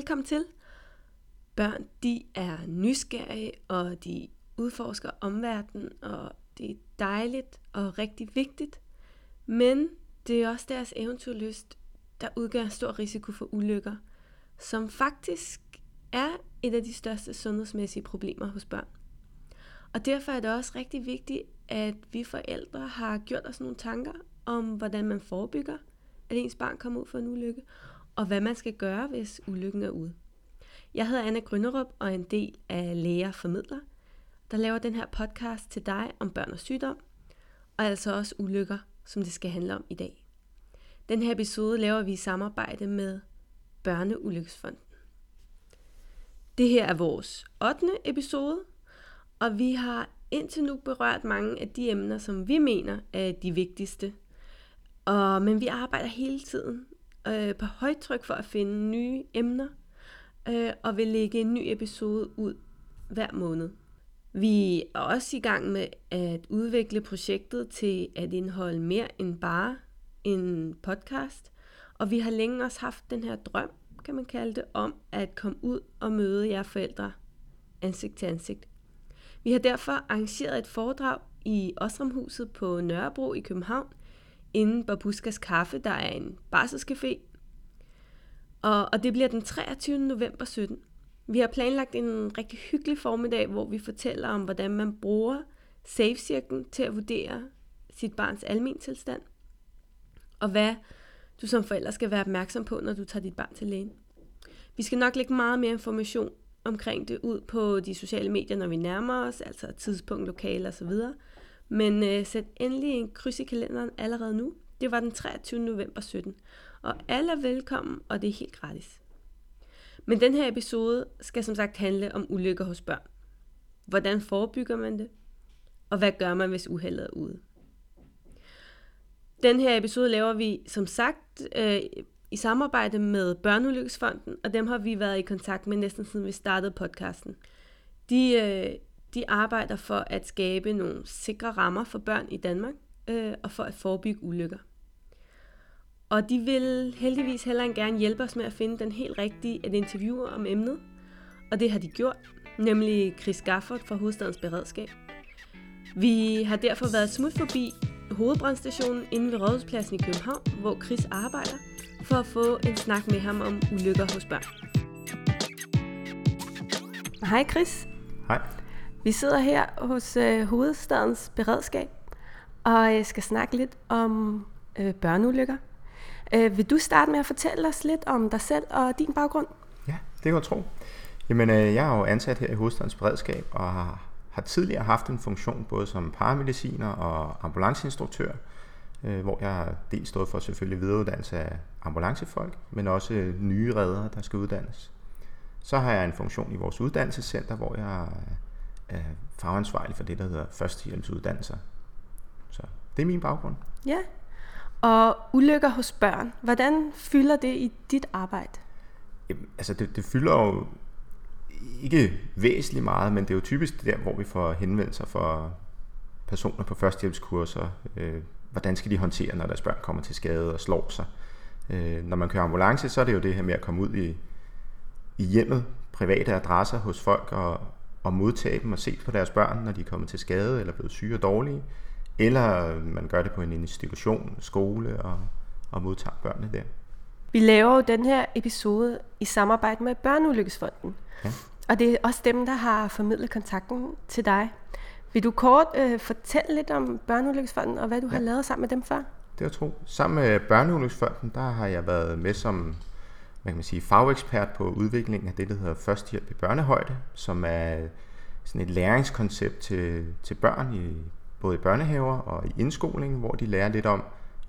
Velkommen til. Børn, de er nysgerrige, og de udforsker omverdenen, og det er dejligt og rigtig vigtigt. Men det er også deres eventyrlyst, der udgør en stor risiko for ulykker, som faktisk er et af de største sundhedsmæssige problemer hos børn. Og derfor er det også rigtig vigtigt, at vi forældre har gjort os nogle tanker om, hvordan man forebygger, at ens barn kommer ud for en ulykke, og hvad man skal gøre, hvis ulykken er ude. Jeg hedder Anna Grønnerup og er en del af Læger Formidler, der laver den her podcast til dig om børn og sygdom, og altså også ulykker, som det skal handle om i dag. Den her episode laver vi i samarbejde med Børneulykkesfonden. Det her er vores 8. episode, og vi har indtil nu berørt mange af de emner, som vi mener er de vigtigste. Og, men vi arbejder hele tiden øh, på højtryk for at finde nye emner, øh, og vil lægge en ny episode ud hver måned. Vi er også i gang med at udvikle projektet til at indeholde mere end bare en podcast, og vi har længe også haft den her drøm, kan man kalde det, om at komme ud og møde jer forældre ansigt til ansigt. Vi har derfor arrangeret et foredrag i Ostramhuset på Nørrebro i København, inden Babuskas Kaffe, der er en barselscafé. Og, og det bliver den 23. november 17. Vi har planlagt en rigtig hyggelig formiddag, hvor vi fortæller om, hvordan man bruger SAFE-cirklen til at vurdere sit barns almen tilstand, og hvad du som forælder skal være opmærksom på, når du tager dit barn til lægen. Vi skal nok lægge meget mere information omkring det ud på de sociale medier, når vi nærmer os, altså tidspunkt, lokale osv. Men øh, sæt endelig en kryds i kalenderen allerede nu. Det var den 23. november 17. Og alle er velkommen, og det er helt gratis. Men den her episode skal som sagt handle om ulykker hos børn. Hvordan forebygger man det? Og hvad gør man, hvis uheldet er ude? Den her episode laver vi som sagt øh, i samarbejde med Børneulykkesfonden, og dem har vi været i kontakt med næsten siden vi startede podcasten. De, øh, de arbejder for at skabe nogle sikre rammer for børn i Danmark, øh, og for at forebygge ulykker. Og de vil heldigvis heller end gerne hjælpe os med at finde den helt rigtige at interviewe om emnet. Og det har de gjort, nemlig Chris Gafford fra Hovedstadens Beredskab. Vi har derfor været smut forbi hovedbrandstationen inde ved Rådhuspladsen i København, hvor Chris arbejder, for at få en snak med ham om ulykker hos børn. Hej Chris. Hej. Vi sidder her hos øh, Hovedstadens Beredskab og øh, skal snakke lidt om øh, børneulykker. Øh, vil du starte med at fortælle os lidt om dig selv og din baggrund? Ja, det kan jeg tro. Jamen, øh, jeg er jo ansat her i Hovedstadens Beredskab og har, har tidligere haft en funktion både som paramediciner og ambulanceinstruktør, øh, hvor jeg har dels stået for selvfølgelig videreuddannelse af ambulancefolk, men også øh, nye reddere, der skal uddannes. Så har jeg en funktion i vores uddannelsescenter, hvor jeg er fagansvarlig for det, der hedder førstehjælpsuddannelser. Så det er min baggrund. Ja, og ulykker hos børn, hvordan fylder det i dit arbejde? Jamen, altså det, det fylder jo ikke væsentligt meget, men det er jo typisk der, hvor vi får henvendelser for personer på førstehjælpskurser. Øh, hvordan skal de håndtere, når deres børn kommer til skade og slår sig? Øh, når man kører ambulance, så er det jo det her med at komme ud i, i hjemmet, private adresser hos folk og, og modtage dem og se på deres børn, når de er kommet til skade eller blevet syge og dårlige. Eller man gør det på en institution, skole og, og modtager børnene der. Vi laver jo den her episode i samarbejde med Børneulykkesfonden. Ja. Og det er også dem, der har formidlet kontakten til dig. Vil du kort øh, fortælle lidt om Børneulykkesfonden og hvad du ja. har lavet sammen med dem før? Det er tro. Sammen med Børneulykkesfonden, der har jeg været med som hvad kan man sige, fagekspert på udviklingen af det, der hedder førstehjælp i børnehøjde, som er sådan et læringskoncept til, til børn i både i børnehaver og i indskolingen, hvor de lærer lidt om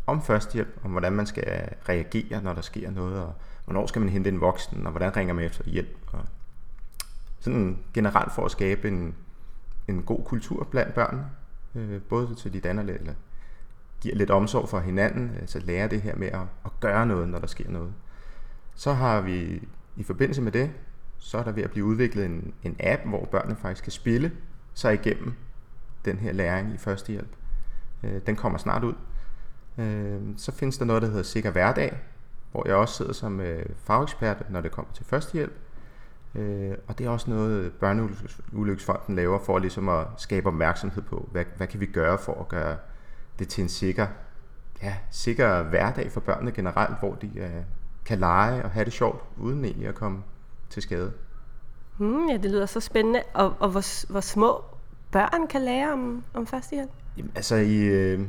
om førstehjælp, om hvordan man skal reagere, når der sker noget, og hvornår skal man hente en voksen, og hvordan ringer man efter hjælp. Og sådan generelt for at skabe en, en god kultur blandt børn, øh, både til de danner lidt, eller giver lidt omsorg for hinanden, altså lære det her med at, at gøre noget, når der sker noget. Så har vi i forbindelse med det, så er der ved at blive udviklet en, en app, hvor børnene faktisk kan spille sig igennem den her læring i førstehjælp. Øh, den kommer snart ud. Øh, så findes der noget, der hedder Sikker Hverdag, hvor jeg også sidder som øh, fagekspert, når det kommer til førstehjælp. Øh, og det er også noget, Børneulykkesfonden laver for ligesom at skabe opmærksomhed på, hvad, hvad kan vi gøre for at gøre det til en sikker, ja, sikker hverdag for børnene generelt, hvor de øh, kan lege og have det sjovt, uden egentlig at komme til skade. Hmm, ja, det lyder så spændende. Og, og hvor, hvor små børn kan lære om, om førstehjælp? Jamen, altså i, øh,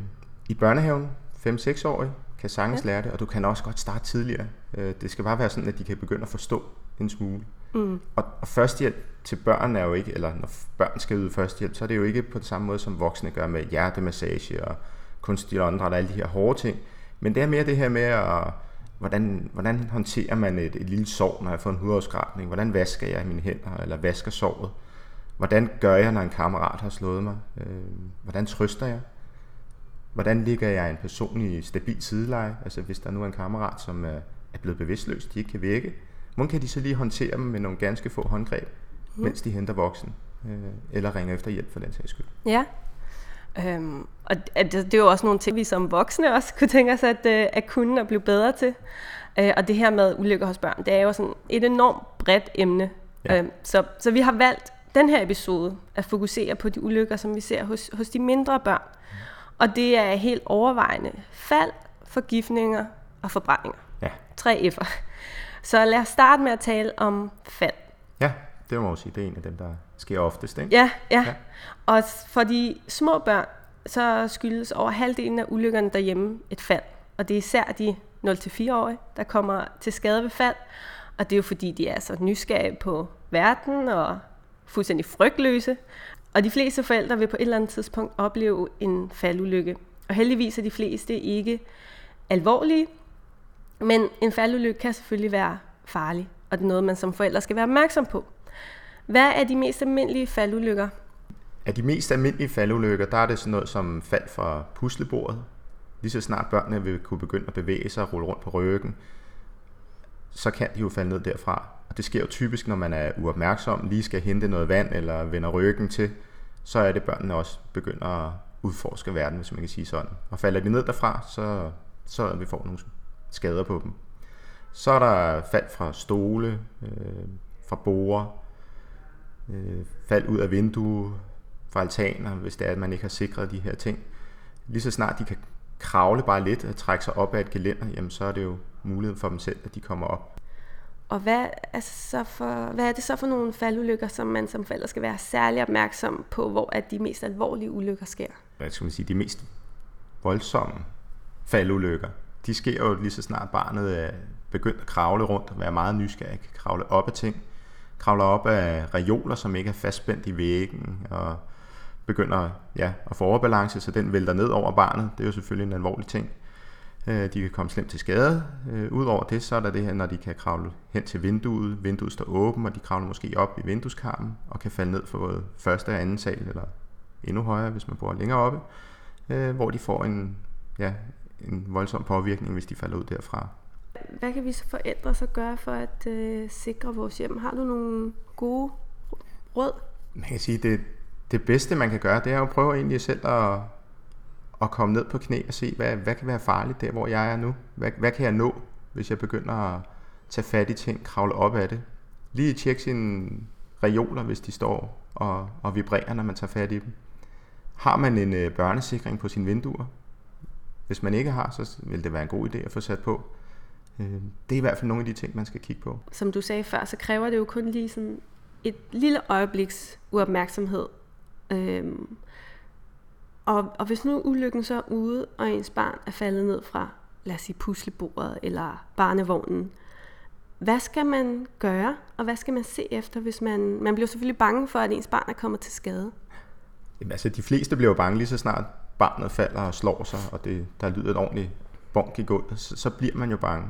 i børnehaven, 5-6 årige, kan sagtens ja. lære det, og du kan også godt starte tidligere. Øh, det skal bare være sådan, at de kan begynde at forstå en smule. Mm. Og, og førstehjælp til børn er jo ikke, eller når børn skal yde førstehjælp, så er det jo ikke på den samme måde, som voksne gør med hjertemassage og kunstig åndedræt og alle de her hårde ting. Men det er mere det her med, at, hvordan, hvordan håndterer man et, et lille sår, når jeg får en hudafskrabning? Hvordan vasker jeg mine hænder, eller vasker såret? Hvordan gør jeg, når en kammerat har slået mig? Øh, hvordan trøster jeg? Hvordan ligger jeg en person i stabil sideleje? Altså hvis der nu er en kammerat, som er, er blevet bevidstløs, de ikke kan vække, Hvordan kan de så lige håndtere dem med nogle ganske få håndgreb, mm. mens de henter voksen, øh, eller ringer efter hjælp for den sags skyld? Ja, Øhm, og det, det er jo også nogle ting, vi som voksne også kunne tænke os at, øh, at kunne og blive bedre til. Øh, og det her med ulykker hos børn, det er jo sådan et enormt bredt emne. Ja. Øhm, så, så vi har valgt den her episode at fokusere på de ulykker, som vi ser hos, hos de mindre børn. Og det er helt overvejende fald, forgiftninger og forbrændinger. Ja. Tre F'er. Så lad os starte med at tale om fald. Ja, det må jeg sige, det er en af dem, der sker oftest. Ikke? Ja, ja, ja. Og for de små børn, så skyldes over halvdelen af ulykkerne derhjemme et fald. Og det er især de 0-4-årige, der kommer til skade ved fald. Og det er jo fordi, de er så nysgerrige på verden og fuldstændig frygtløse. Og de fleste forældre vil på et eller andet tidspunkt opleve en faldulykke. Og heldigvis er de fleste ikke alvorlige, men en faldulykke kan selvfølgelig være farlig, og det er noget, man som forældre skal være opmærksom på. Hvad er de mest almindelige faldulykker? Af de mest almindelige faldulykker, der er det sådan noget som fald fra puslebordet. Lige så snart børnene vil kunne begynde at bevæge sig og rulle rundt på ryggen, så kan de jo falde ned derfra. Og det sker jo typisk, når man er uopmærksom, lige skal hente noget vand eller vender ryggen til, så er det børnene også begynder at udforske verden, hvis man kan sige sådan. Og falder de ned derfra, så, så vi får nogle skader på dem. Så er der fald fra stole, øh, fra borer, øh, fald ud af vinduer, fra altaner, hvis det er, at man ikke har sikret de her ting. Lige så snart de kan kravle bare lidt og trække sig op af et gelænder, jamen så er det jo mulighed for dem selv, at de kommer op. Og hvad er, så for, hvad er det så for nogle faldulykker, som man som forælder skal være særlig opmærksom på, hvor at de mest alvorlige ulykker sker? Hvad skal man sige, de mest voldsomme faldulykker, de sker jo lige så snart barnet er begyndt at kravle rundt og være meget nysgerrig, kravle op af ting, kravler op af reoler, som ikke er fastspændt i væggen, og begynder ja, at få overbalance, så den vælter ned over barnet. Det er jo selvfølgelig en alvorlig ting. Øh, de kan komme slemt til skade. Øh, udover det, så er der det her, når de kan kravle hen til vinduet. Vinduet står åbent, og de kravler måske op i vindueskarmen og kan falde ned fra både første og anden sal, eller endnu højere, hvis man bor længere oppe, øh, hvor de får en, ja, en voldsom påvirkning, hvis de falder ud derfra. Hvad kan vi så forældre så gøre for at øh, sikre vores hjem? Har du nogle gode råd? Man kan sige, det, det bedste man kan gøre, det er at prøve egentlig selv at, at komme ned på knæ og se, hvad, hvad kan være farligt der, hvor jeg er nu? Hvad, hvad kan jeg nå, hvis jeg begynder at tage fat i ting, kravle op af det? Lige tjekke sine reoler, hvis de står og, og vibrerer, når man tager fat i dem. Har man en øh, børnesikring på sine vinduer? Hvis man ikke har, så vil det være en god idé at få sat på. Øh, det er i hvert fald nogle af de ting, man skal kigge på. Som du sagde før, så kræver det jo kun lige sådan et lille øjebliks uopmærksomhed. Øhm, og, og hvis nu ulykken så er ude, og ens barn er faldet ned fra, lad os sige, puslebordet eller barnevognen, hvad skal man gøre, og hvad skal man se efter, hvis man... Man bliver selvfølgelig bange for, at ens barn er kommet til skade. Jamen, altså, de fleste bliver jo bange lige så snart barnet falder og slår sig, og det, der lyder et ordentligt bonk i gulvet, så, så bliver man jo bange.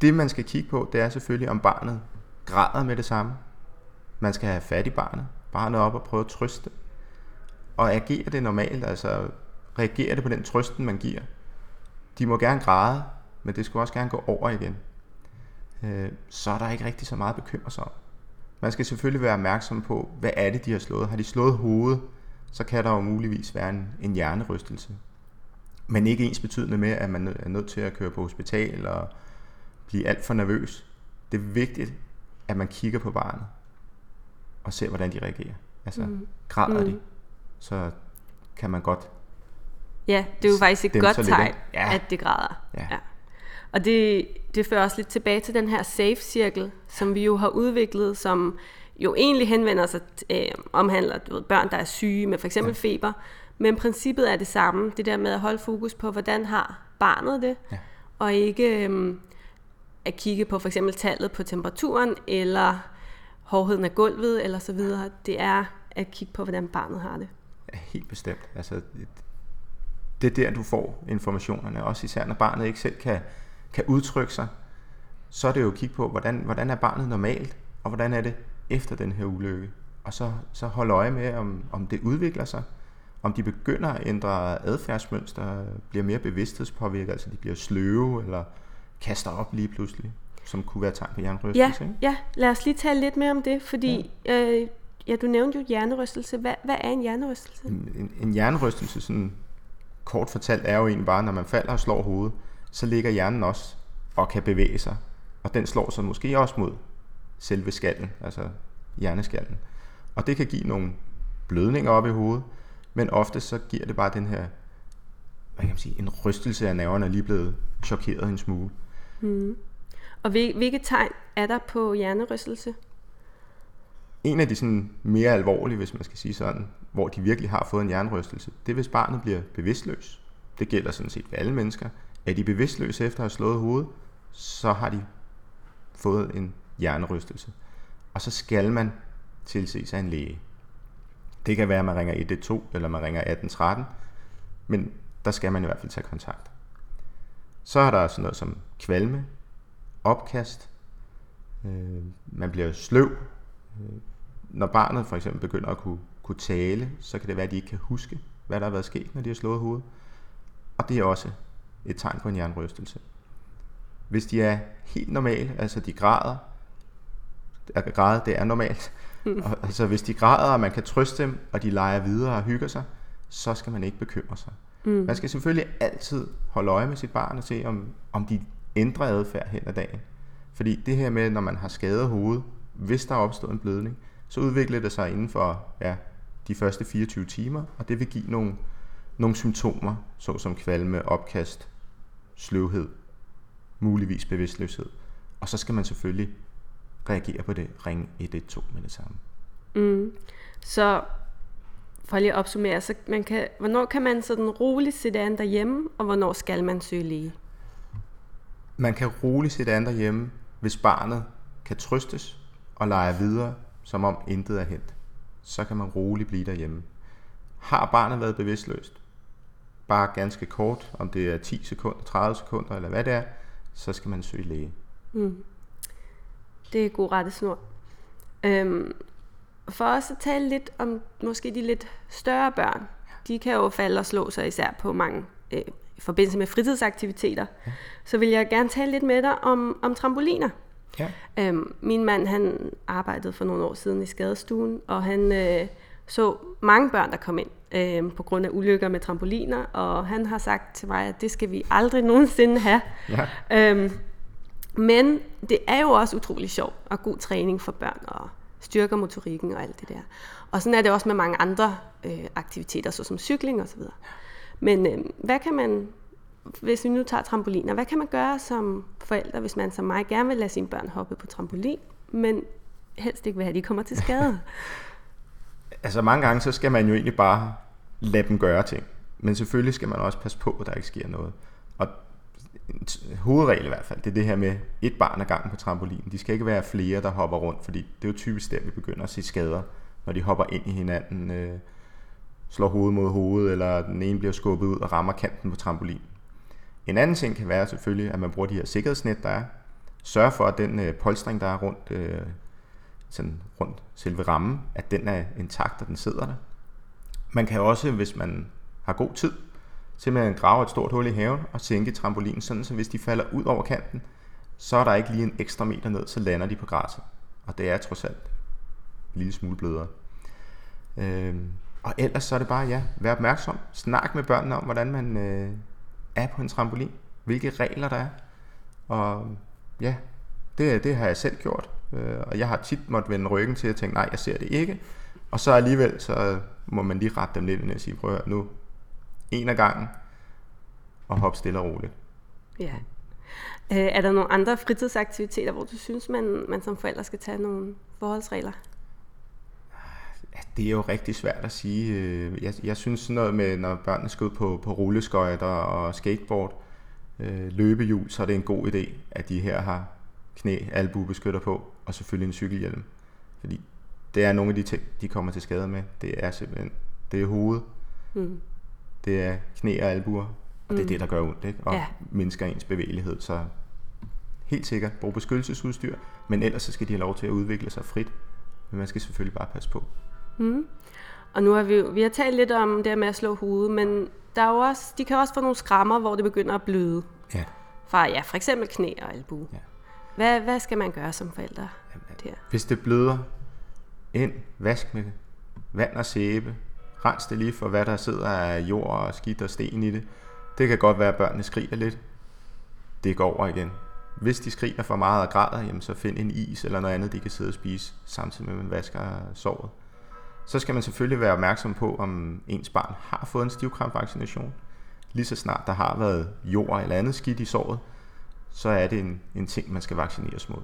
Det man skal kigge på, det er selvfølgelig, om barnet græder med det samme. Man skal have fat i barnet. Barnet op og prøve at trøste. Og agerer det normalt, altså reagerer det på den trøsten, man giver. De må gerne græde, men det skulle også gerne gå over igen. Øh, så er der ikke rigtig så meget at bekymre sig om. Man skal selvfølgelig være opmærksom på, hvad er det, de har slået. Har de slået hovedet, så kan der jo muligvis være en, en hjernerystelse. Men ikke ens betydende med, at man er nødt til at køre på hospital og blive alt for nervøs. Det er vigtigt, at man kigger på barnet og ser, hvordan de reagerer. Altså, mm. græder mm. de, så kan man godt Ja, det er jo faktisk et godt tegn, ja. at det græder. Ja. Ja. Og det, det fører os lidt tilbage til den her safe-cirkel, som vi jo har udviklet, som jo egentlig henvender sig, øh, omhandler du ved, børn, der er syge med for eksempel ja. feber. Men princippet er det samme, det der med at holde fokus på, hvordan har barnet det, ja. og ikke øh, at kigge på for eksempel tallet på temperaturen, eller hårdheden af gulvet, eller så videre. Det er at kigge på, hvordan barnet har det. Ja, helt bestemt. Altså, det er der, du får informationerne, også især når barnet ikke selv kan, kan udtrykke sig. Så er det jo at kigge på, hvordan, hvordan er barnet normalt, og hvordan er det efter den her ulykke. Og så, så holde øje med, om, om det udvikler sig, om de begynder at ændre adfærdsmønster, bliver mere bevidsthedspåvirket, altså de bliver sløve, eller kaster op lige pludselig, som kunne være tegn på hjernerystelse. Ja, ikke? ja, lad os lige tale lidt mere om det, fordi ja. øh, ja, du nævnte jo hjernerystelse. Hvad, hvad er en hjernerystelse? En, en, en hjernerystelse, sådan kort fortalt, er jo egentlig bare, når man falder og slår hovedet, så ligger hjernen også og kan bevæge sig. Og den slår så måske også mod selve skallen, altså hjerneskallen. Og det kan give nogle blødninger op i hovedet, men ofte så giver det bare den her, hvad kan man sige, en rystelse af nerverne er lige blevet chokeret en smule. Mm. Og hvilke tegn er der på hjernerystelse? En af de sådan mere alvorlige, hvis man skal sige sådan, hvor de virkelig har fået en hjernerystelse, det er hvis barnet bliver bevidstløs. Det gælder sådan set for alle mennesker. Er de bevidstløse efter at have slået hovedet, så har de fået en hjernerystelse. Og så skal man tilse sig en læge. Det kan være, at man ringer 112 eller man ringer 1813, men der skal man i hvert fald tage kontakt. Så er der sådan noget som kvalme, opkast, øh, man bliver sløv. Øh, når barnet for eksempel begynder at kunne, kunne tale, så kan det være, at de ikke kan huske, hvad der har været sket, når de har slået hovedet. Og det er også et tegn på en hjernerystelse. Hvis de er helt normale, altså de græder, at græde, det er normalt. Og, altså hvis de græder, og man kan trøste dem, og de leger videre og hygger sig, så skal man ikke bekymre sig. Mm. Man skal selvfølgelig altid holde øje med sit barn og se, om, om de ændrer adfærd hen ad dagen. Fordi det her med, når man har skadet hovedet, hvis der er opstået en blødning, så udvikler det sig inden for ja, de første 24 timer, og det vil give nogle, nogle symptomer, såsom kvalme, opkast, sløvhed, muligvis bevidstløshed. Og så skal man selvfølgelig reagere på det, ring 112 med det samme. Mm. Så for lige at opsummere, så man kan, hvornår kan man sådan roligt sætte an derhjemme, og hvornår skal man søge læge? Man kan roligt sætte an derhjemme, hvis barnet kan trøstes og lege videre, som om intet er hent. Så kan man roligt blive derhjemme. Har barnet været bevidstløst, bare ganske kort, om det er 10 sekunder, 30 sekunder eller hvad det er, så skal man søge læge. Mm. Det er god rettesnor. Øhm, for os at tale lidt om måske de lidt større børn. De kan jo falde og slå sig især på mange øh, i forbindelse med fritidsaktiviteter. Ja. Så vil jeg gerne tale lidt med dig om, om trampoliner. Ja. Øhm, min mand han arbejdede for nogle år siden i skadestuen, og han øh, så mange børn, der kom ind øh, på grund af ulykker med trampoliner, og han har sagt til mig, at det skal vi aldrig nogensinde have. Ja. Øhm, men det er jo også utrolig sjovt og god træning for børn og styrker motorikken og alt det der. Og sådan er det også med mange andre øh, aktiviteter, såsom cykling osv. Men øh, hvad kan man, hvis vi nu tager trampoliner, hvad kan man gøre som forældre, hvis man som mig gerne vil lade sine børn hoppe på trampolin, men helst ikke vil have, at de kommer til skade? altså mange gange, så skal man jo egentlig bare lade dem gøre ting. Men selvfølgelig skal man også passe på, at der ikke sker noget. Og hovedregel i hvert fald, det er det her med et barn ad gangen på trampolinen. De skal ikke være flere, der hopper rundt, fordi det er jo typisk der, vi begynder at se skader, når de hopper ind i hinanden, øh, slår hoved mod hovedet, eller den ene bliver skubbet ud og rammer kanten på trampolinen. En anden ting kan være selvfølgelig, at man bruger de her sikkerhedsnet, der er. Sørg for, at den øh, polstring, der er rundt, øh, sådan rundt selve rammen, at den er intakt, og den sidder der. Man kan også, hvis man har god tid, simpelthen grave et stort hul i haven og sænke trampolinen, sådan så hvis de falder ud over kanten, så er der ikke lige en ekstra meter ned, så lander de på græsset. Og det er trods alt en lille smule blødere. Øhm, og ellers så er det bare, ja, vær opmærksom. Snak med børnene om, hvordan man øh, er på en trampolin. Hvilke regler der er. Og ja, det, det har jeg selv gjort. Øh, og jeg har tit måttet vende ryggen til at tænke, nej, jeg ser det ikke. Og så alligevel, så må man lige rette dem lidt ind og sige, prøv at høre, nu en af gangen, og hop stille og roligt. Ja. Øh, er der nogle andre fritidsaktiviteter, hvor du synes, man, man som forældre skal tage nogle forholdsregler? Ja, det er jo rigtig svært at sige. Øh, jeg, jeg synes sådan noget med, når børnene skal ud på, på rulleskøjter og skateboard, øh, løbehjul, så er det en god idé, at de her har knæ, albuebeskytter på, og selvfølgelig en cykelhjelm. Fordi det er nogle af de ting, de kommer til skade med. Det er simpelthen, det er hovedet, mm. Det er knæ og albuer, og mm. det er mm. det, der gør ondt, ikke? og ja. mindsker ens bevægelighed. Så helt sikkert brug beskyttelsesudstyr, men ellers så skal de have lov til at udvikle sig frit. Men man skal selvfølgelig bare passe på. Mm. Og nu har vi, vi har talt lidt om det med at slå hovedet, men der er jo også, de kan også få nogle skrammer, hvor det begynder at bløde. Ja. Fra ja, for eksempel knæ og albu. Ja. Hvad, hvad skal man gøre som forældre der? Hvis det bløder, ind, vask med vand og sæbe. Rens det lige for, hvad der sidder af jord og skidt og sten i det. Det kan godt være, at børnene skriger lidt. Det går over igen. Hvis de skriger for meget og græder, jamen så find en is eller noget andet, de kan sidde og spise, samtidig med, at man vasker såret. Så skal man selvfølgelig være opmærksom på, om ens barn har fået en stivkrampvaccination. Lige så snart der har været jord eller andet skidt i såret, så er det en, en ting, man skal vaccineres mod.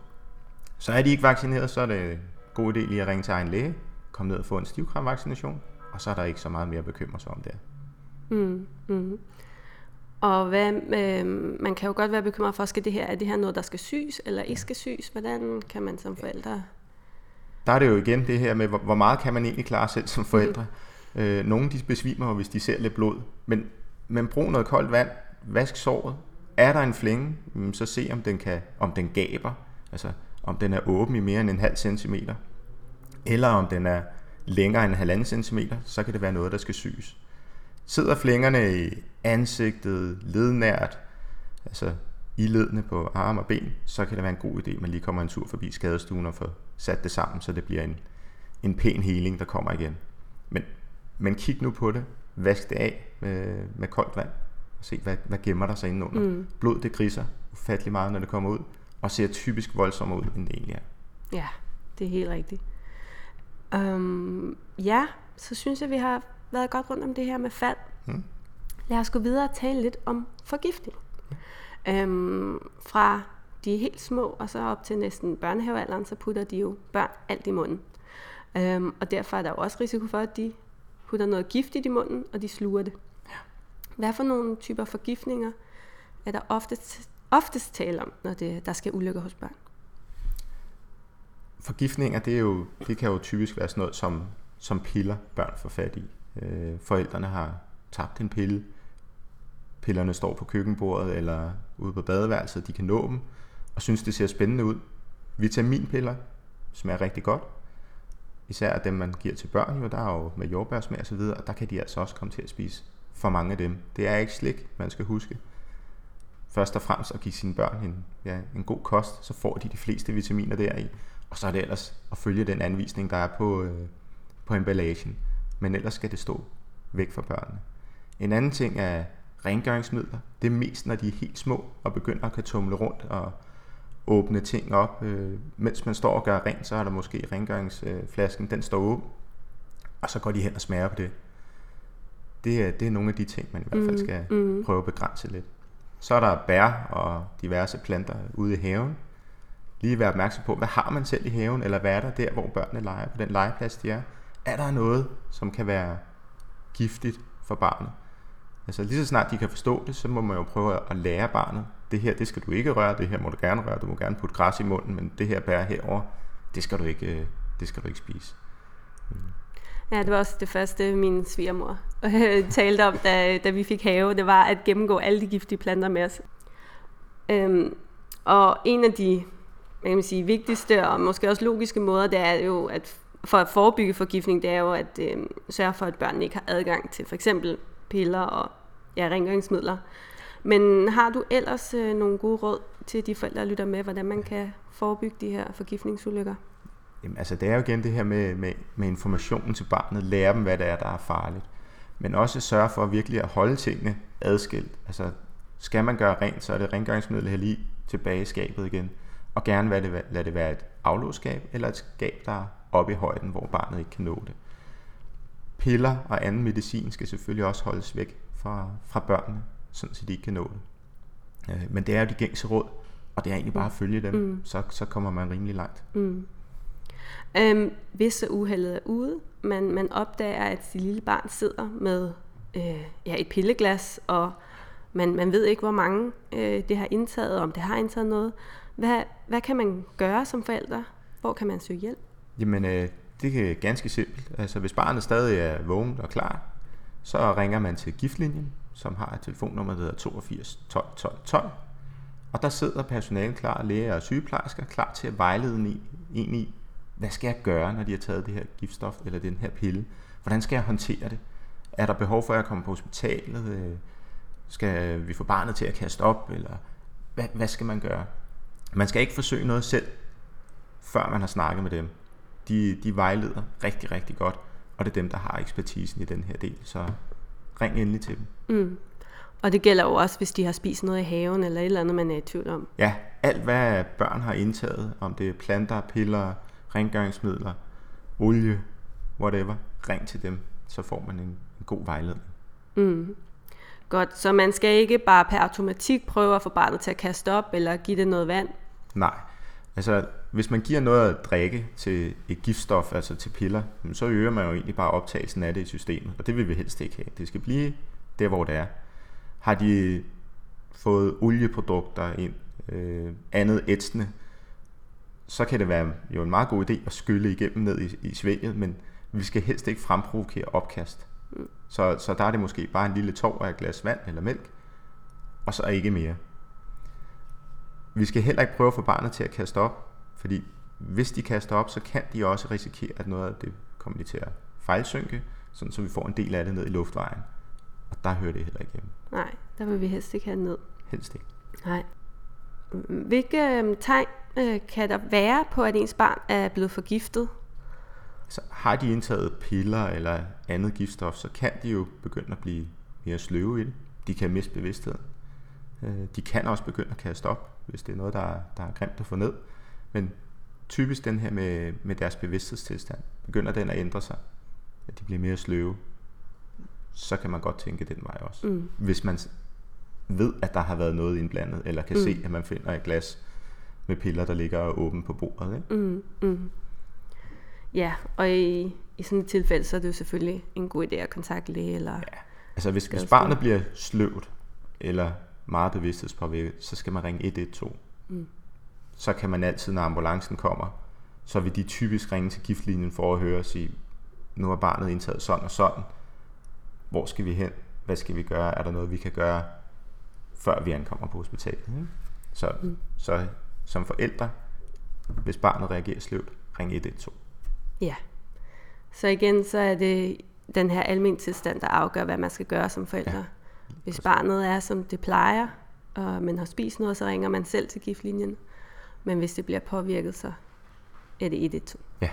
Så er de ikke vaccineret, så er det en god idé lige at ringe til egen læge, komme ned og få en stivkrampvaccination, og så er der ikke så meget mere at bekymre sig om der. Mm, mm. Og hvad, øh, man kan jo godt være bekymret for, skal det her, er det her noget, der skal syes, eller ikke skal syes? Hvordan kan man som forældre? Der er det jo igen det her med, hvor, meget kan man egentlig klare selv som forældre. Mm. Øh, nogle de besvimer hvis de ser lidt blod, men, men brug noget koldt vand, vask såret, er der en flænge, mm, så se om den, kan, om den gaber, altså om den er åben i mere end en halv centimeter, eller om den er længere end en halvanden centimeter, så kan det være noget, der skal syes. Sidder flængerne i ansigtet, lednært, altså i ledene på arme og ben, så kan det være en god idé, at man lige kommer en tur forbi skadestuen og får sat det sammen, så det bliver en, en pæn heling, der kommer igen. Men, men kig nu på det, vask det af med, med koldt vand, og se, hvad, hvad gemmer der sig indenunder. Mm. Blod, det griser ufattelig meget, når det kommer ud, og ser typisk voldsommere ud, end det egentlig er. Ja, det er helt rigtigt. Um, ja, så synes jeg, vi har været godt rundt om det her med fald. Mm. Lad os gå videre og tale lidt om forgiftning. Um, fra de er helt små, og så op til næsten børnehavealderen, så putter de jo børn alt i munden. Um, og derfor er der jo også risiko for, at de putter noget giftigt i munden, og de sluger det. Hvad for nogle typer forgiftninger er der oftest, oftest tale om, når det, der skal ulykke hos børn? Forgiftninger, det, er jo, det kan jo typisk være sådan noget, som, som piller børn får fat i. Øh, forældrene har tabt en pille, pillerne står på køkkenbordet eller ude på badeværelset, de kan nå dem, og synes, det ser spændende ud. Vitaminpiller smager rigtig godt. Især dem, man giver til børn, jo, der er jo med jordbærsmag og så videre, og der kan de altså også komme til at spise for mange af dem. Det er ikke slik, man skal huske. Først og fremmest at give sine børn en, ja, en god kost, så får de de fleste vitaminer deri. Og så er det ellers at følge den anvisning, der er på, øh, på emballagen. Men ellers skal det stå væk fra børnene. En anden ting er rengøringsmidler. Det er mest, når de er helt små og begynder at kan tumle rundt og åbne ting op. Øh, mens man står og gør rent, så er der måske rengøringsflasken, den står åben. Og så går de hen og smager på det. Det er, det er nogle af de ting, man i hvert fald mm, skal mm. prøve at begrænse lidt. Så er der bær og diverse planter ude i haven. Lige være opmærksom på, hvad har man selv i haven, eller hvad er der der, hvor børnene leger på den legeplads, de er. Er der noget, som kan være giftigt for barnet? Altså lige så snart de kan forstå det, så må man jo prøve at lære barnet, det her, det skal du ikke røre, det her må du gerne røre, du må gerne putte græs i munden, men det her bær herover, det skal du ikke, øh, det skal du ikke spise. Mm. Ja, det var også det første, min svigermor øh, talte om, da, da vi fik have. Det var at gennemgå alle de giftige planter med os. Øhm, og en af de man kan sige, vigtigste og måske også logiske måder, det er jo, at for at forebygge forgiftning, det er jo at øh, sørge for, at børnene ikke har adgang til for eksempel piller og ja, rengøringsmidler. Men har du ellers øh, nogle gode råd til de forældre, der lytter med, hvordan man kan forebygge de her forgiftningsulykker? Jamen, altså det er jo igen det her med, med, med informationen til barnet, lære dem, hvad det er, der er farligt. Men også sørge for virkelig at holde tingene adskilt. Altså skal man gøre rent, så er det rengøringsmiddel her lige tilbage i skabet igen. Og gerne lade det, lade det være et aflåsskab eller et skab, der er oppe i højden, hvor barnet ikke kan nå det. Piller og anden medicin skal selvfølgelig også holdes væk fra, fra børnene, sådan så de ikke kan nå det. Øh, men det er jo de gængse råd, og det er egentlig bare at følge dem, mm. så, så kommer man rimelig langt. Mm. Øhm, hvis så uheldet er ude, man, man opdager, at det lille barn sidder med øh, ja, et pilleglas, og man, man ved ikke, hvor mange øh, det har indtaget, om det har indtaget noget. Hvad, hvad kan man gøre som forældre? Hvor kan man søge hjælp? Jamen, øh, det er ganske simpelt. Altså, hvis barnet stadig er vågent og klar, så ringer man til giftlinjen, som har et telefonnummer, der hedder 82 12 12 12. Og der sidder personalen klar, læger og sygeplejersker, klar til at vejlede en i, hvad skal jeg gøre, når de har taget det her giftstof eller den her pille? Hvordan skal jeg håndtere det? Er der behov for, at jeg kommer på hospitalet? Øh, skal vi få barnet til at kaste op? Eller hvad, hvad skal man gøre? Man skal ikke forsøge noget selv, før man har snakket med dem. De, de vejleder rigtig, rigtig godt, og det er dem, der har ekspertisen i den her del. Så ring endelig til dem. Mm. Og det gælder jo også, hvis de har spist noget i haven, eller et eller andet, man er i tvivl om. Ja, alt hvad børn har indtaget, om det er planter, piller, rengøringsmidler, olie, whatever, ring til dem, så får man en, en god vejledning. Mm. Godt, så man skal ikke bare per automatik prøve at få barnet til at kaste op, eller give det noget vand? Nej, altså hvis man giver noget at drikke til et giftstof, altså til piller, så øger man jo egentlig bare optagelsen af det i systemet, og det vil vi helst ikke have. Det skal blive der, hvor det er. Har de fået olieprodukter ind, øh, andet ætsende, så kan det være jo en meget god idé at skylle igennem ned i, i svælget, men vi skal helst ikke fremprovokere opkast. Mm. Så, så der er det måske bare en lille tår af et glas vand eller mælk, og så ikke mere. Vi skal heller ikke prøve at få barnet til at kaste op, fordi hvis de kaster op, så kan de også risikere, at noget af det kommer de til at fejlsynke, sådan så vi får en del af det ned i luftvejen. Og der hører det heller ikke hjemme. Nej, der vil vi helst ikke have ned. Helst ikke. Nej. Hvilke øhm, tegn øh, kan der være på, at ens barn er blevet forgiftet? Så har de indtaget piller eller andet giftstof, så kan de jo begynde at blive mere sløve i det. De kan miste bevidstheden. Øh, de kan også begynde at kaste op, hvis det er noget, der er, der er grimt at få ned. Men typisk den her med, med deres bevidsthedstilstand, begynder den at ændre sig. At de bliver mere sløve. Så kan man godt tænke den vej også. Mm. Hvis man ved, at der har været noget indblandet, eller kan mm. se, at man finder et glas med piller, der ligger åbent på bordet. Ikke? Mm. Mm. Ja, og i, i sådan et tilfælde, så er det jo selvfølgelig en god idé at kontakte læge. Eller ja. Altså hvis, hvis barnet bliver sløvt, eller meget bevidsthedspåvirket, så skal man ringe 112. Mm. Så kan man altid, når ambulancen kommer, så vil de typisk ringe til giftlinjen for at høre og sige, nu har barnet indtaget sådan og sådan. Hvor skal vi hen? Hvad skal vi gøre? Er der noget, vi kan gøre, før vi ankommer på hospitalet? Ikke? Så, mm. så som forældre, hvis barnet reagerer sløvt, ring 112. Ja. Så igen, så er det den her almindelige tilstand, der afgør, hvad man skal gøre som forældre. Ja. Hvis barnet er, som det plejer, og man har spist noget, så ringer man selv til giftlinjen. Men hvis det bliver påvirket, så er det 112. Ja,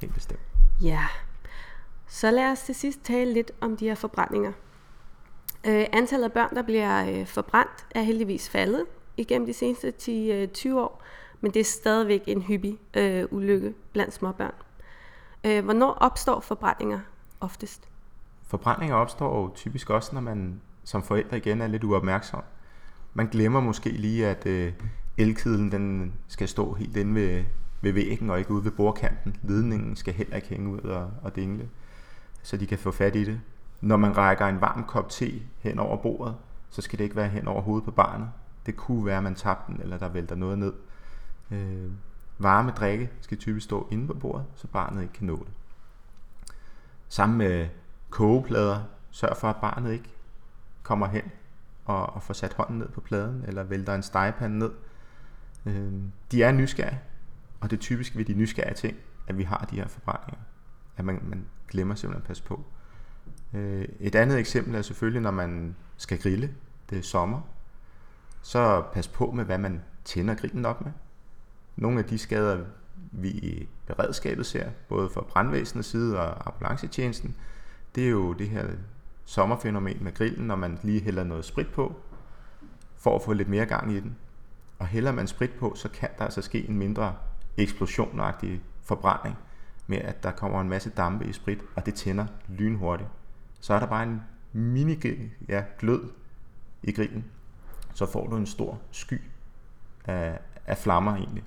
helt bestemt. Ja. Så lad os til sidst tale lidt om de her forbrændinger. Øh, antallet af børn, der bliver øh, forbrændt, er heldigvis faldet igennem de seneste 10-20 øh, år, men det er stadigvæk en hyppig øh, ulykke blandt småbørn. Øh, hvornår opstår forbrændinger oftest? Forbrændinger opstår jo typisk også, når man som forældre igen er lidt uopmærksom. Man glemmer måske lige, at øh, elkedlen den skal stå helt inde ved, ved væggen og ikke ude ved bordkanten. Ledningen skal heller ikke hænge ud og, og dingle, så de kan få fat i det. Når man rækker en varm kop te hen over bordet, så skal det ikke være hen over hovedet på barnet. Det kunne være, at man tabte den, eller der vælter noget ned. Øh, varme drikke skal typisk stå inde på bordet, så barnet ikke kan nå det. Sammen med kogeplader, sørg for, at barnet ikke kommer hen og, og får sat hånden ned på pladen, eller vælter en stegepande ned. Øh, de er nysgerrige, og det er typisk ved de nysgerrige ting, at vi har de her forbrændinger. At man, man glemmer simpelthen at passe på. Øh, et andet eksempel er selvfølgelig, når man skal grille. Det er sommer. Så pas på med, hvad man tænder grillen op med. Nogle af de skader, vi i beredskabet ser, både fra brandvæsenets side og ambulancetjenesten, det er jo det her sommerfænomen med grillen, når man lige hælder noget sprit på, for at få lidt mere gang i den. Og hælder man sprit på, så kan der altså ske en mindre eksplosionagtig forbrænding med, at der kommer en masse dampe i sprit, og det tænder lynhurtigt. Så er der bare en mini ja, glød i grillen, så får du en stor sky af, af flammer egentlig.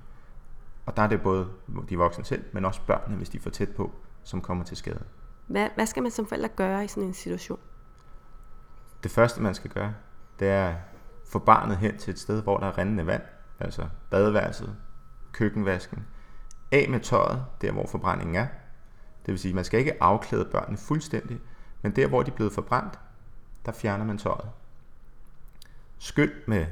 Og der er det både de voksne selv, men også børnene, hvis de får tæt på, som kommer til skade. Hvad, hvad skal man som forældre gøre i sådan en situation? Det første, man skal gøre, det er at få barnet hen til et sted, hvor der er rendende vand, altså badeværelset, køkkenvasken. Af med tøjet, der hvor forbrændingen er. Det vil sige, at man skal ikke afklæde børnene fuldstændig, men der hvor de er blevet forbrændt, der fjerner man tøjet. Skyld med,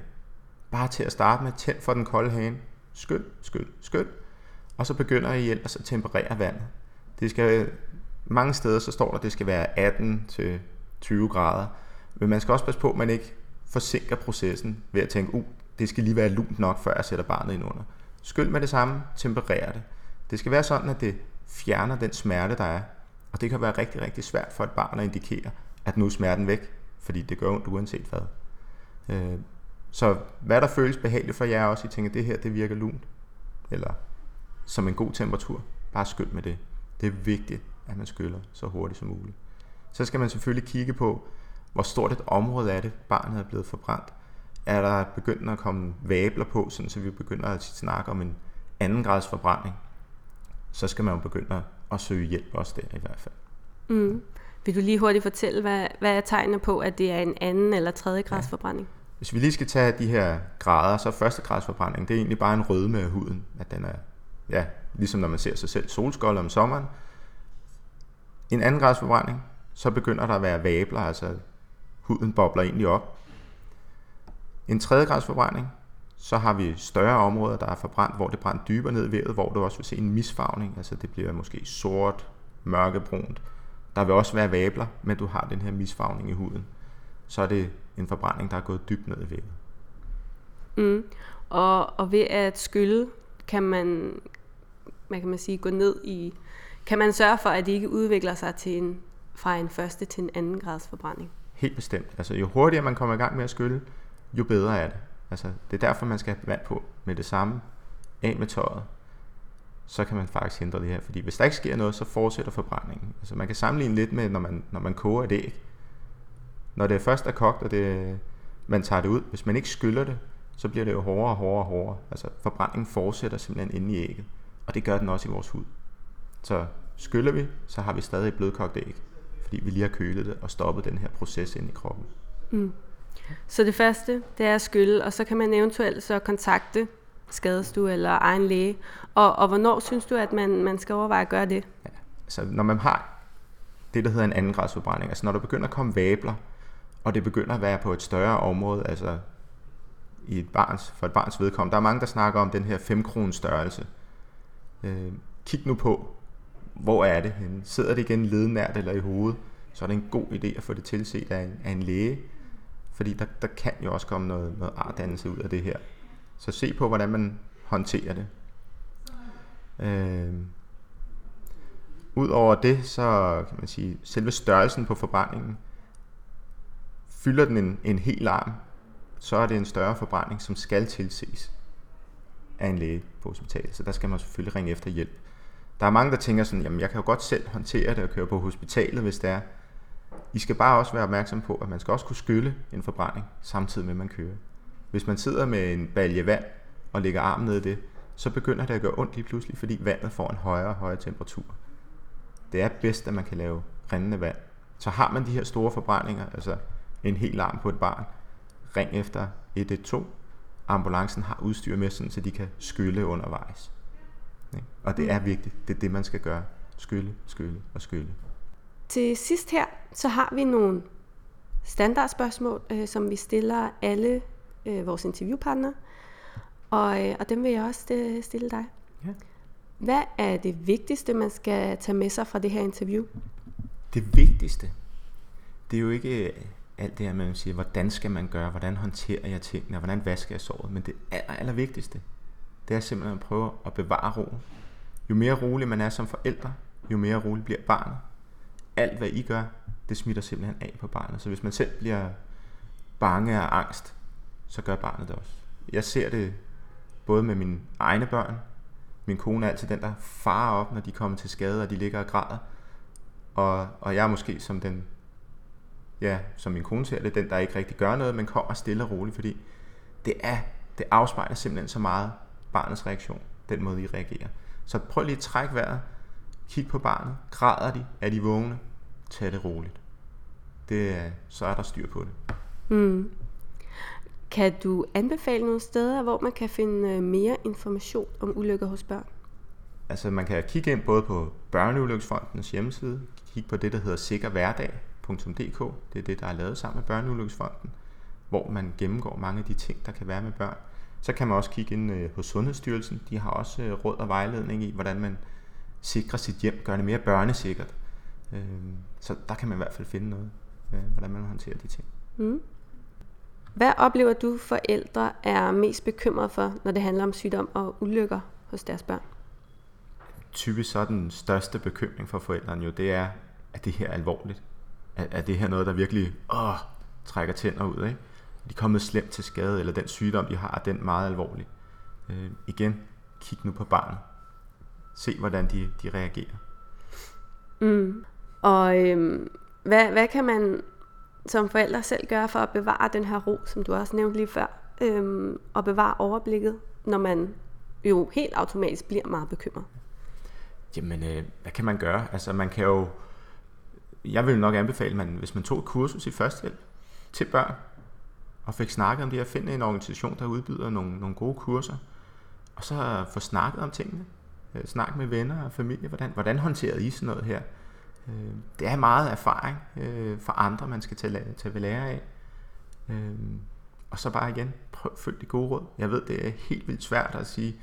bare til at starte med, tænd for den kolde hane. Skyld, skyld, skyld. Og så begynder I ellers at temperere vandet. Det skal, mange steder så står der, at det skal være 18 til 20 grader. Men man skal også passe på, at man ikke forsinker processen ved at tænke, uh, det skal lige være lunt nok, før jeg sætter barnet ind under. Skyld med det samme, temperere det. Det skal være sådan, at det fjerner den smerte, der er. Og det kan være rigtig, rigtig svært for et barn at indikere, at nu er smerten væk, fordi det gør ondt uanset hvad. Øh, så hvad der føles behageligt for jer også, I tænker, det her det virker lunt, eller som en god temperatur, bare skyld med det. Det er vigtigt, at man skyller så hurtigt som muligt. Så skal man selvfølgelig kigge på, hvor stort et område er det, barnet er blevet forbrændt. Er der begyndt at komme vabler på, sådan så vi begynder at snakke om en anden grads forbrænding, så skal man jo begynde at, søge hjælp også der i hvert fald. Mm. Vil du lige hurtigt fortælle, hvad, hvad er tegnene på, at det er en anden eller tredje grads ja. forbrænding? Hvis vi lige skal tage de her grader, så er første grads forbrænding, det er egentlig bare en rødme af huden. At den er, ja, ligesom når man ser sig selv solskold om sommeren. En anden grads forbrænding, så begynder der at være vabler, altså huden bobler egentlig op. En tredje grads forbrænding, så har vi større områder, der er forbrændt, hvor det brænder dybere ned i vævet, hvor du også vil se en misfarvning, altså det bliver måske sort, mørkebrunt. Der vil også være vabler, men du har den her misfarvning i huden. Så er det en forbrænding, der er gået dybt ned i vævet. Mm. Og, og ved at skylle, kan man, hvad kan man sige, gå ned i, kan man sørge for, at det ikke udvikler sig til en, fra en første til en anden grads forbrænding? Helt bestemt. Altså jo hurtigere man kommer i gang med at skylle, jo bedre er det. Altså, det er derfor, man skal have vand på med det samme. Af med tøjet. Så kan man faktisk hindre det her. Fordi hvis der ikke sker noget, så fortsætter forbrændingen. Altså, man kan sammenligne lidt med, når man, når man koger et æg. Når det først er kogt, og det, man tager det ud, hvis man ikke skyller det, så bliver det jo hårdere og hårdere og hårdere. Altså forbrændingen fortsætter simpelthen inde i ægget. Og det gør den også i vores hud. Så skyller vi, så har vi stadig et blødkogt æg. Fordi vi lige har kølet det og stoppet den her proces ind i kroppen. Mm. Så det første, det er at skylle, og så kan man eventuelt så kontakte skadestue eller egen læge. Og, og hvornår synes du, at man, man skal overveje at gøre det? Ja, altså når man har det, der hedder en anden grads forbrænding, altså når der begynder at komme vabler, og det begynder at være på et større område, altså i et barns, for et barns vedkommende. Der er mange, der snakker om den her 5 kroner størrelse. Øh, kig nu på, hvor er det henne? Sidder det igen lednært eller i hovedet? Så er det en god idé at få det tilset af en, af en læge, fordi der, der kan jo også komme noget, noget artdannelse ud af det her. Så se på, hvordan man håndterer det. Øh, Udover det, så kan man sige, selve størrelsen på forbrændingen, fylder den en, en hel arm, så er det en større forbrænding, som skal tilses af en læge på hospitalet. Så der skal man selvfølgelig ringe efter hjælp. Der er mange, der tænker sådan, jamen jeg kan jo godt selv håndtere det og køre på hospitalet, hvis det er. I skal bare også være opmærksom på, at man skal også kunne skylle en forbrænding, samtidig med at man kører. Hvis man sidder med en balje vand og lægger armen ned i det, så begynder det at gøre ondt lige pludselig, fordi vandet får en højere og højere temperatur. Det er bedst, at man kan lave rindende vand. Så har man de her store forbrændinger, altså en hel arm på et barn, ring efter 112. Ambulancen har udstyr med, sådan, så de kan skylle undervejs. Og det er vigtigt. Det er det, man skal gøre. Skylle, skylle og skylle. Til sidst her, så har vi nogle standardspørgsmål, øh, som vi stiller alle øh, vores interviewpartnere. Og, øh, og dem vil jeg også øh, stille dig. Ja. Hvad er det vigtigste, man skal tage med sig fra det her interview? Det vigtigste, det er jo ikke øh, alt det her, man siger, hvordan skal man gøre, hvordan håndterer jeg tingene, hvordan vasker jeg såret, men det aller, aller vigtigste, det er simpelthen at prøve at bevare roen. Jo mere rolig man er som forældre, jo mere rolig bliver barnet. Alt hvad I gør, det smitter simpelthen af på barnet. Så hvis man selv bliver bange og angst, så gør barnet det også. Jeg ser det både med mine egne børn. Min kone er altid den, der farer op, når de kommer til skade, og de ligger og græder. Og, og jeg er måske som den, ja, som min kone ser det, den, der ikke rigtig gør noget, men kommer stille og roligt, fordi det er, det afspejler simpelthen så meget barnets reaktion, den måde, I reagerer. Så prøv lige at trække vejret, kig på barnet, græder de, er de vågne, tag det roligt. Det, så er der styr på det. Mm. Kan du anbefale nogle steder, hvor man kan finde øh, mere information om ulykker hos børn? Altså man kan kigge ind både på Børneulykkesfondens hjemmeside, kigge på det, der hedder sikkerhverdag.dk, det er det, der er lavet sammen med Børneulykkesfonden, hvor man gennemgår mange af de ting, der kan være med børn. Så kan man også kigge ind øh, hos Sundhedsstyrelsen, de har også øh, råd og vejledning i, hvordan man sikrer sit hjem, gør det mere børnesikkert. Øh, Så der kan man i hvert fald finde noget, øh, hvordan man håndterer de ting. Mm. Hvad oplever du forældre er mest bekymret for, når det handler om sygdom og ulykker hos deres børn? typisk så er den største bekymring for forældrene jo, det er, at det her er alvorligt. Er, er det her noget, der virkelig åh, trækker tænder ud, ikke? Er de kommet slemt til skade, eller den sygdom, de har, er den meget alvorlig. Øh, igen, kig nu på barnet. Se, hvordan de, de reagerer. Mm. Og øhm, hvad, hvad kan man som forældre selv gøre for at bevare den her ro, som du også nævnte lige før, øhm, og bevare overblikket, når man jo helt automatisk bliver meget bekymret? Jamen, øh, hvad kan man gøre? Altså, man kan jo... Jeg vil nok anbefale, man, hvis man tog et kursus i førstehjælp til børn, og fik snakket om det her, finde en organisation, der udbyder nogle, nogle gode kurser, og så få snakket om tingene. Øh, Snak med venner og familie. Hvordan, hvordan håndterede I sådan noget her? Øh, Det er meget erfaring øh, for andre, man skal tage, tage ved lære af. Øh, Og så bare igen, prøv følg de gode råd. Jeg ved, det er helt vildt svært at sige.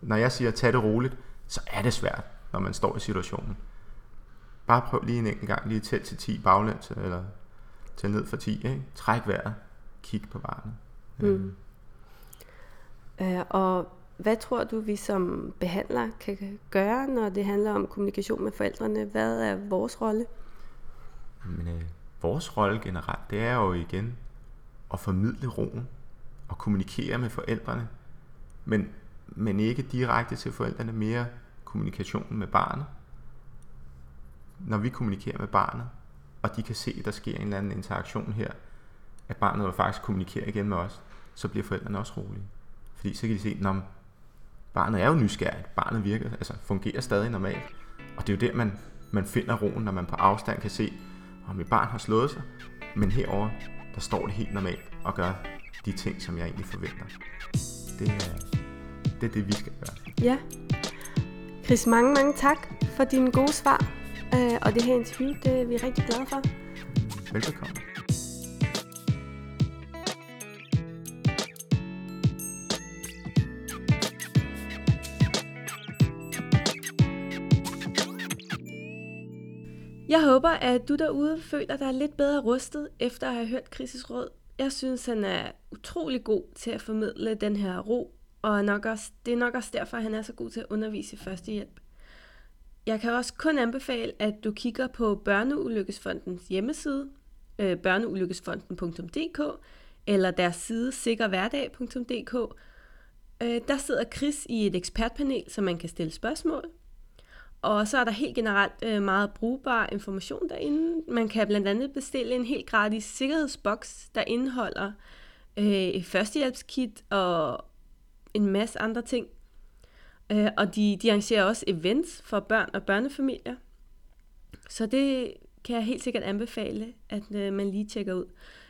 Når jeg siger, tag det roligt, så er det svært, når man står i situationen. Bare prøv lige en enkelt gang, lige tæl til 10 baglæns, eller tæl ned for 10, ikke? Træk vejret, kig på barnet. Mm. Øh, og hvad tror du, vi som behandler kan gøre, når det handler om kommunikation med forældrene? Hvad er vores rolle? Men øh, vores rolle generelt, det er jo igen at formidle roen og kommunikere med forældrene, men, men ikke direkte til forældrene, mere kommunikationen med barnet. Når vi kommunikerer med barnet, og de kan se, at der sker en eller anden interaktion her, at barnet faktisk kommunikerer igen med os, så bliver forældrene også rolige. Fordi så kan de se, at barnet er jo nysgerrigt, barnet virker, altså fungerer stadig normalt. Og det er jo der, man, man finder roen, når man på afstand kan se, om mit barn har slået sig, men herover der står det helt normalt og gør de ting, som jeg egentlig forventer. Det er det, er det vi skal gøre. Ja. Chris, mange, mange tak for dine gode svar. Øh, og det her interview, det er vi rigtig glade for. Velbekomme. Jeg håber, at du derude føler dig lidt bedre rustet, efter at have hørt Chris' råd. Jeg synes, han er utrolig god til at formidle den her ro, og nok også, det er nok også derfor, at han er så god til at undervise i førstehjælp. Jeg kan også kun anbefale, at du kigger på Børneulykkesfondens hjemmeside, øh, børneulykkesfonden.dk, eller deres side sikkerhverdag.dk. Øh, der sidder Chris i et ekspertpanel, så man kan stille spørgsmål. Og så er der helt generelt øh, meget brugbar information derinde. Man kan blandt andet bestille en helt gratis sikkerhedsboks, der indeholder øh, et førstehjælpskit og en masse andre ting. Øh, og de, de arrangerer også events for børn og børnefamilier. Så det kan jeg helt sikkert anbefale, at øh, man lige tjekker ud.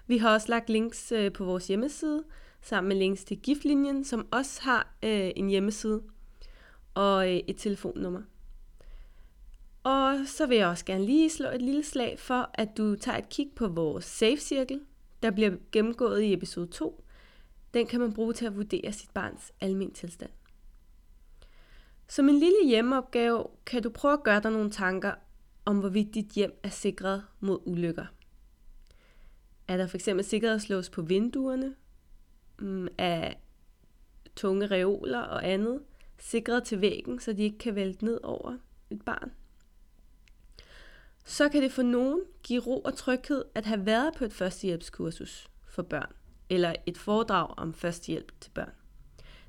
Vi har også lagt links øh, på vores hjemmeside, sammen med links til giftlinjen, som også har øh, en hjemmeside og øh, et telefonnummer. Og så vil jeg også gerne lige slå et lille slag for, at du tager et kig på vores safe cirkel, der bliver gennemgået i episode 2. Den kan man bruge til at vurdere sit barns almen tilstand. Som en lille hjemmeopgave kan du prøve at gøre dig nogle tanker om, hvorvidt dit hjem er sikret mod ulykker. Er der fx sikkerhedslås på vinduerne? Mm, er tunge reoler og andet sikret til væggen, så de ikke kan vælte ned over et barn? Så kan det for nogen give ro og tryghed at have været på et førstehjælpskursus for børn, eller et foredrag om førstehjælp til børn.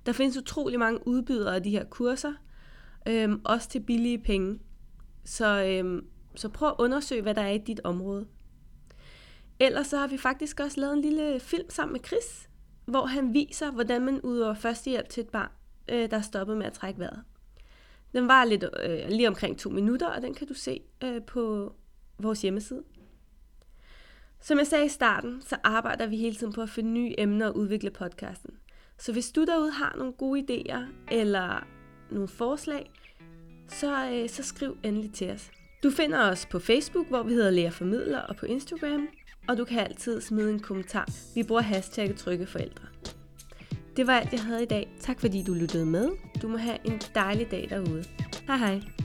Der findes utrolig mange udbydere af de her kurser, øhm, også til billige penge. Så, øhm, så prøv at undersøge, hvad der er i dit område. Ellers så har vi faktisk også lavet en lille film sammen med Chris, hvor han viser, hvordan man udøver førstehjælp til et barn, øh, der er stoppet med at trække vejret. Den var lidt, øh, lige omkring to minutter, og den kan du se øh, på vores hjemmeside. Som jeg sagde i starten, så arbejder vi hele tiden på at finde nye emner og udvikle podcasten. Så hvis du derude har nogle gode idéer eller nogle forslag, så, øh, så skriv endelig til os. Du finder os på Facebook, hvor vi hedder Lærer Formidler, og på Instagram, og du kan altid smide en kommentar. Vi bruger hashtagget Trygge Forældre. Det var alt, jeg havde i dag. Tak fordi du lyttede med. Du må have en dejlig dag derude. Hej hej.